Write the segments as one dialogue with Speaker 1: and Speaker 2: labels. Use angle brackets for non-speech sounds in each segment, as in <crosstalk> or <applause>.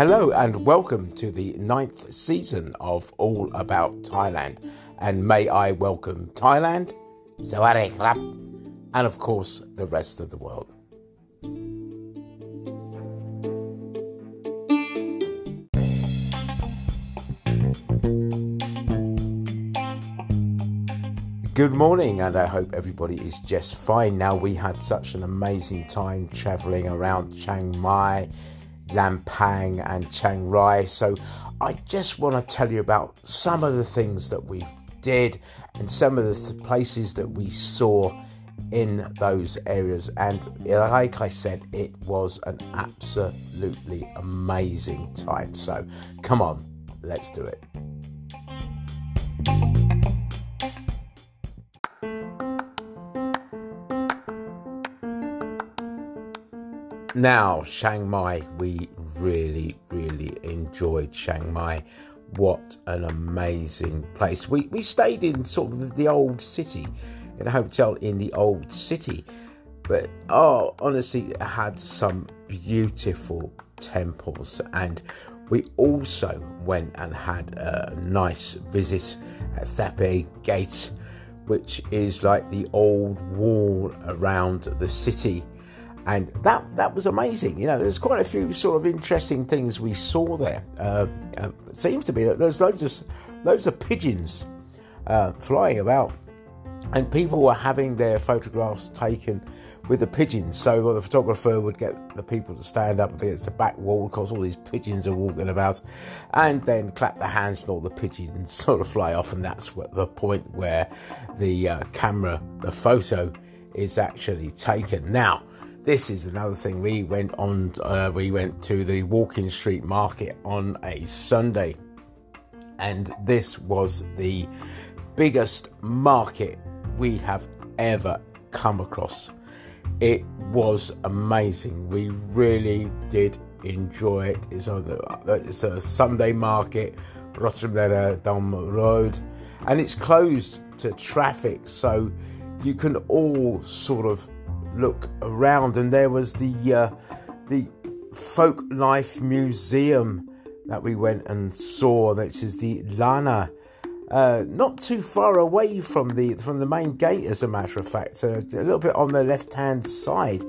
Speaker 1: Hello and welcome to the ninth season of All About Thailand. And may I welcome Thailand, Sawadee and of course the rest of the world. Good morning, and I hope everybody is just fine. Now, we had such an amazing time traveling around Chiang Mai, Lampang, and Chiang Rai. So, I just want to tell you about some of the things that we did and some of the th- places that we saw in those areas. And like I said, it was an absolutely amazing time. So, come on, let's do it. Now, Chiang Mai, we really, really enjoyed Chiang Mai. What an amazing place. We, we stayed in sort of the old city, in a hotel in the old city. But oh, honestly, it had some beautiful temples. And we also went and had a nice visit at Tha Phae Gate, which is like the old wall around the city and that that was amazing. You know, there's quite a few sort of interesting things we saw there. Uh, uh, it seems to be that there's loads of loads of pigeons uh, flying about, and people were having their photographs taken with the pigeons. So the photographer would get the people to stand up against the back wall because all these pigeons are walking about, and then clap their hands and all the pigeons <laughs> sort of fly off. And that's what the point where the uh, camera, the photo, is actually taken. Now this is another thing. We went on. Uh, we went to the Walking Street Market on a Sunday, and this was the biggest market we have ever come across. It was amazing. We really did enjoy it. It's on the, it's a Sunday market, Ratchadamnoen Road, and it's closed to traffic, so you can all sort of look around, and there was the uh, the folk life museum that we went and saw, which is the Lanna. Uh, not too far away from the from the main gate, as a matter of fact, a little bit on the left hand side,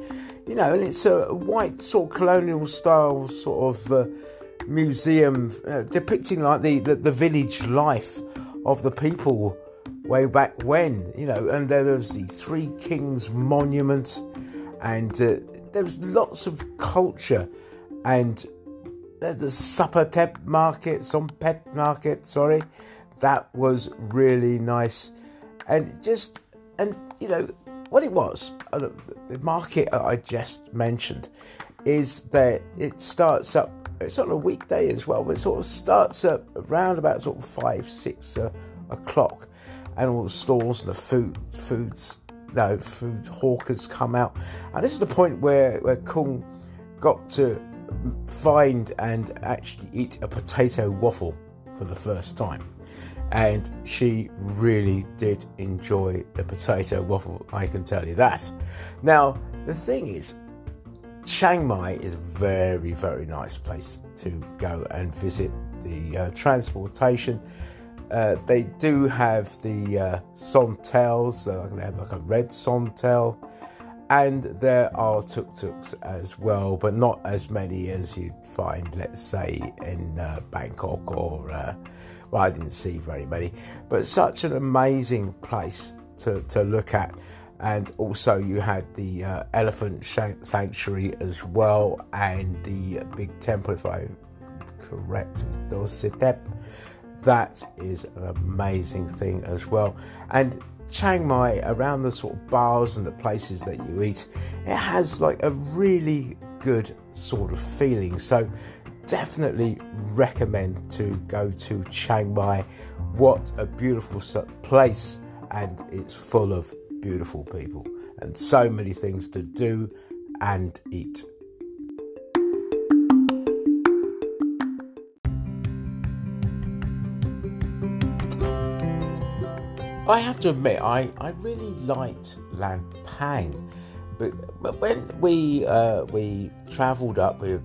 Speaker 1: you know, and it's a white sort of colonial style sort of uh, museum uh, depicting like the, the, the village life of the people way back when, you know, and there was the Three Kings Monument, and uh, there was lots of culture, and there's a supper tep market, Somphet market, sorry, that was really nice, and just, and you know, what it was, uh, the market I just mentioned, is that it starts up. It's on a weekday as well, but it sort of starts up around about sort of five, six uh, o'clock, and all the stores and the food foods no food hawkers come out. And this is the point where where Kung got to find and actually eat a potato waffle for the first time. And she really did enjoy the potato waffle I can tell you that. Now the thing is Chiang Mai is a very very nice place to go and visit the uh, transportation uh, they do have the uh, Somtels, they have like a red Somtel, and there are tuk tuks as well, but not as many as you'd find, let's say, in uh, Bangkok or, uh, well, I didn't see very many, but such an amazing place to, to look at. And also, you had the uh, elephant sanctuary as well, and the big temple, if I'm correct, Doi Suthep that is an amazing thing as well. And Chiang Mai, around the sort of bars and the places that you eat, it has like a really good sort of feeling. So, definitely recommend to go to Chiang Mai. What a beautiful place, and it's full of beautiful people and so many things to do and eat. I have to admit, I, I really liked Lampang, but, but when we uh, we travelled up, we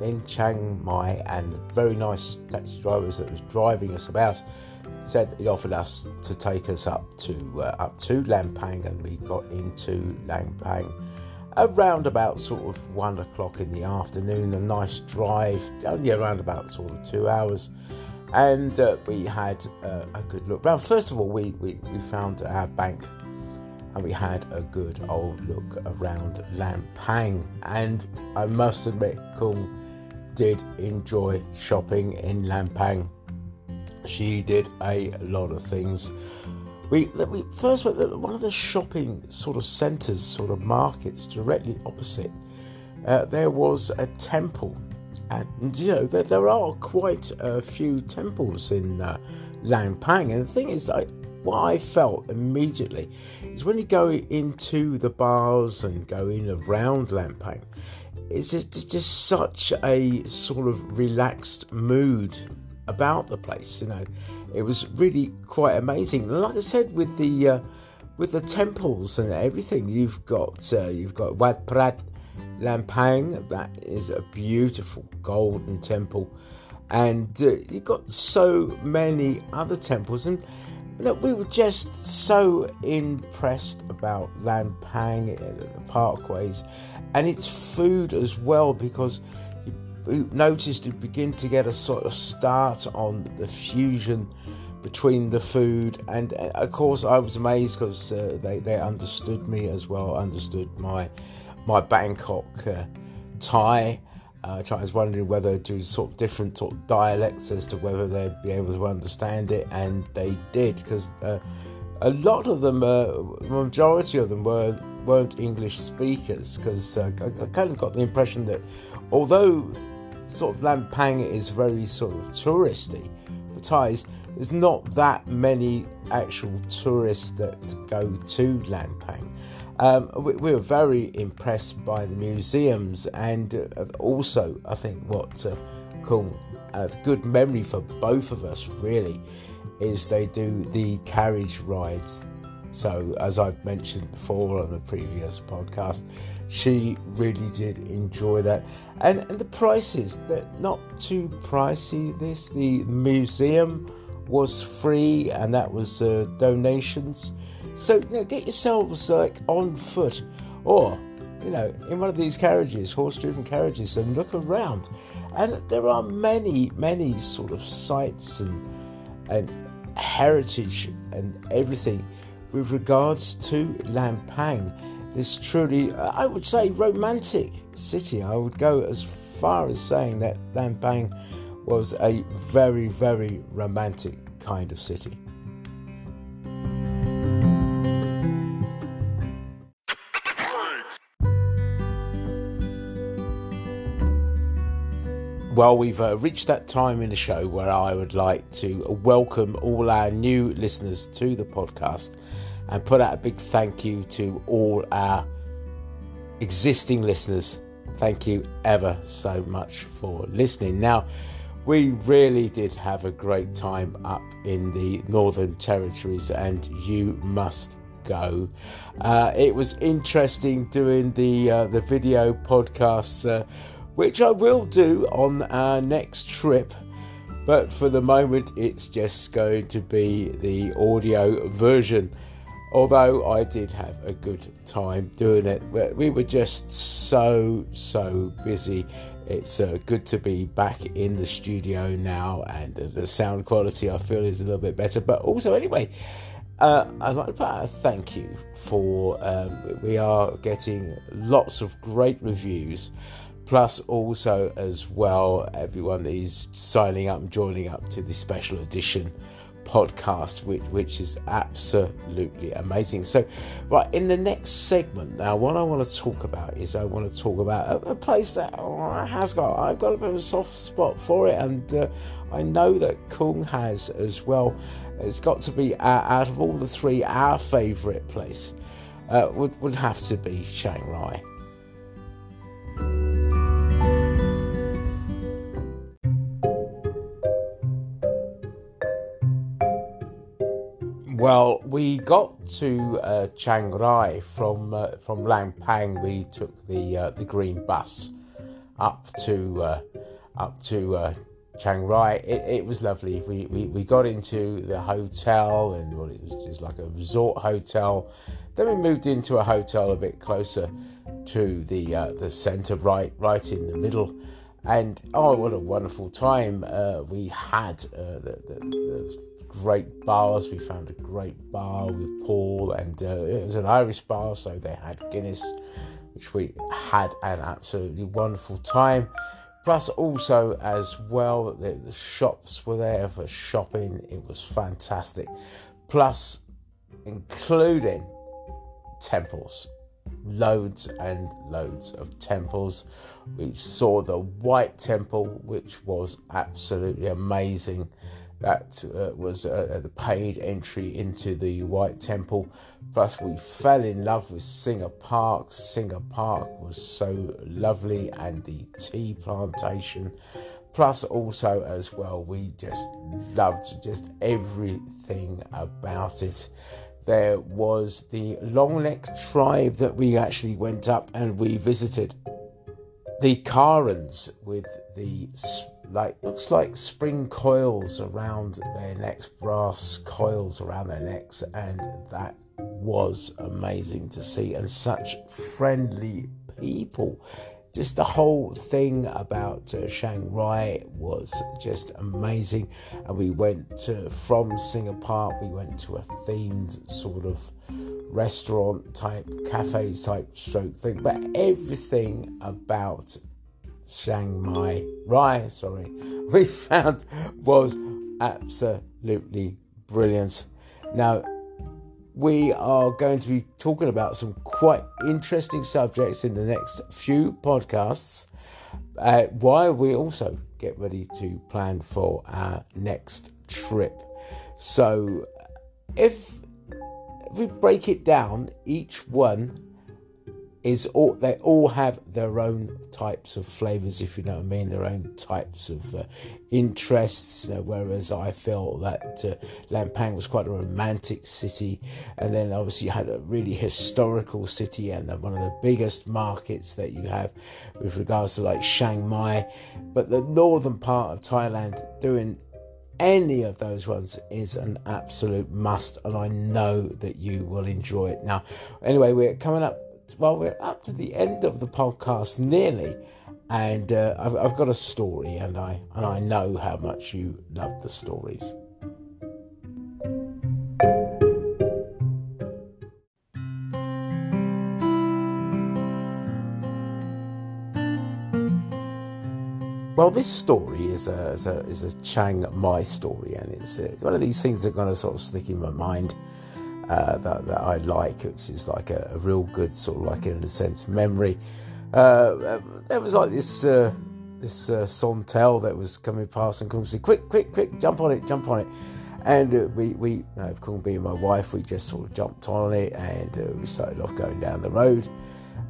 Speaker 1: in Chiang Mai, and very nice taxi drivers that was driving us about said he offered us to take us up to uh, up to Lampang, and we got into Lampang around about sort of one o'clock in the afternoon. A nice drive, only around about sort of two hours, and uh, we had uh, a good look around. First of all, we, we, we found our bank and we had a good old look around Lampang. And I must admit, Kung did enjoy shopping in Lampang. She did a lot of things. We, we first went to one of the shopping sort of centres, sort of markets directly opposite. Uh, there was a temple, and you know there, there are quite a few temples in uh, Lampang. And the thing is, that what I felt immediately is when you go into the bars and go in around Lampang, it's just, just such a sort of relaxed mood about the place. You know, it was really quite amazing. Like I said, with the uh, with the temples and everything, you've got uh, you've got Wat Prat Lampang. That is a beautiful golden temple, and uh, you've got so many other temples and look, we were just so impressed about Lampang, uh, the parkways, and its food as well because you noticed you begin to get a sort of start on the fusion between the food and uh, of course I was amazed because uh, they, they understood me as well understood my my Bangkok uh, Thai uh, I was wondering whether to sort of different sort of dialects as to whether they'd be able to understand it, and they did because uh, a lot of them, uh, majority of them were weren't English speakers. Because uh, I, I, kind of got the impression that although sort of Lampang is very sort of touristy for Thais, there's not that many actual tourists that go to Lampang. Um, we, we, were very impressed by the museums, and uh, also, I think what uh, cool, a good memory for both of us really is they do the carriage rides. So, as I've mentioned before on a previous podcast, she really did enjoy that, and, and the prices they're not too pricey. This the museum was free, and that was uh, donations. So you know, get yourselves like on foot, or you know, in one of these carriages, horse-driven carriages, and look around. And there are many, many sort of sites and and heritage and everything with regards to Lampang. This truly, I would say, romantic city. I would go as far as saying that Lampang was a very, very romantic kind of city. Well, we've uh, reached that time in the show where I would like to welcome all our new listeners to the podcast and put out a big thank you to all our existing listeners. Thank you ever so much for listening. Now, we really did have a great time up in the Northern Territories, and you must go. Uh, it was interesting doing the uh, the video podcasts. Which I will do on our next trip. But for the moment, it's just going to be the audio version. Although I did have a good time doing it, we were just so, so busy. It's uh, good to be back in the studio now, and the sound quality I feel is a little bit better. But also, anyway, uh, I'd like to put out a thank you for um, we are getting lots of great reviews plus also as well everyone that is signing up and joining up to the special edition podcast which which is absolutely amazing. So right in the next segment now what i want to talk about is i want to talk about a, a place that oh, has got i've got a bit of a soft spot for it and uh, i know that kung has as well. It's got to be uh, out of all the three our favorite place uh, would, would have to be chiang Well, we got to uh, Chiang Rai from uh, from Lampang. We took the uh, the green bus, up to uh, up to uh, Chiang Rai. It, it, was lovely. We, we, we got into the hotel and well, it was just like a resort hotel. Then we moved into a hotel a bit closer to the uh, the centre, right right in the middle. And oh, what a wonderful time uh, we had! Uh, the, the, the, great bars. We found a great bar with Paul, and uh, it was an Irish bar, so they had Guinness, which we had an absolutely wonderful time. Plus, also as well, the, the shops were there for shopping. It was fantastic. Plus, including temples, loads and loads of temples. We saw the White Temple, which was absolutely amazing that uh, was uh, the paid entry into the White Temple. Plus, we fell in love with Singha Park. Singha Park was so lovely, and the tea plantation. Plus, also as well, we just loved just everything about it. There was the Longneck tribe that we actually went up and we visited. The Karens with the like looks like spring coils around their necks, brass coils around their necks, and that was amazing to see. And such friendly people. Just the whole thing about uh, Chiang Rai was just amazing. And we went to, from Singha Park, we went to a themed sort of restaurant type, cafe type stroke thing. But everything about Chiang Mai Rai, sorry, <laughs> we found was absolutely brilliant. Now, we are going to be talking about some quite interesting subjects in the next few podcasts uh, while we also get ready to plan for our next trip. So, if we break it down, each one is all they all have their own types of flavors if you know what i mean their own types of uh, interests uh, whereas i feel that uh, lampang was quite a romantic city and then obviously you had a really historical city and one of the biggest markets that you have with regards to like chiang mai but the northern part of thailand doing any of those ones is an absolute must, and I know that you will enjoy it. Now, anyway, we're coming up well, we're up to the end of the podcast nearly, and uh, I've, I've got a story, and I and I know how much you love the stories. Well, this story is a, is a, is a Chiang Mai story, and it's uh, one of these things that are going to sort of stick in my mind uh, that, that I like, which is like a, a, real good sort of like in a sense memory. Uh, there was like this uh, this uh, Sontel that was coming past and Kung said, "Quick, quick, quick! Jump on it, jump on it!" And uh, we we uh, Kung being my wife, we just sort of jumped on it and uh, we started off going down the road.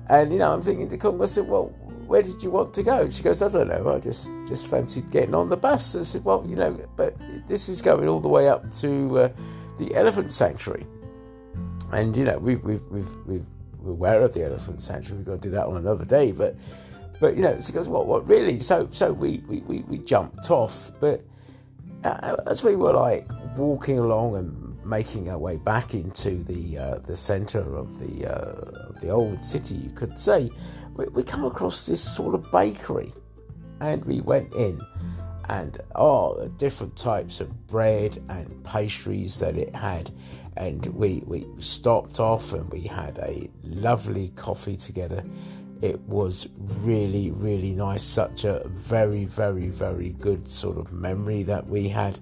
Speaker 1: And you know, I'm thinking to Kung, I said, "Well." Where did you want to go? She goes, I don't know. I just just fancied getting on the bus. I said, well, you know, but this is going all the way up to the elephant sanctuary and you know we we we we we're aware of the elephant sanctuary. We've got to do that on another day, but but you know she goes what what really? So so we we we, we jumped off, but uh, as we were like walking along and making our way back into the uh, the centre of the uh, of the old city, you could say, we, we come across this sort of bakery, and we went in. And oh, the different types of bread and pastries that it had and we, we stopped off and we had a lovely coffee together. It was really, really nice. Such a very, very, very good sort of memory that we had.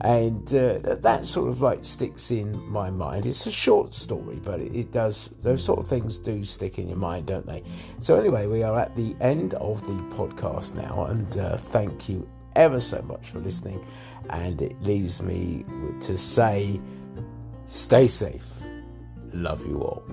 Speaker 1: And uh, that sort of like sticks in my mind. It's a short story, but it, it does, those sort of things do stick in your mind, don't they? So, anyway, we are at the end of the podcast now, and uh, thank you ever so much for listening. And it leaves me to say, Stay safe. Love you all.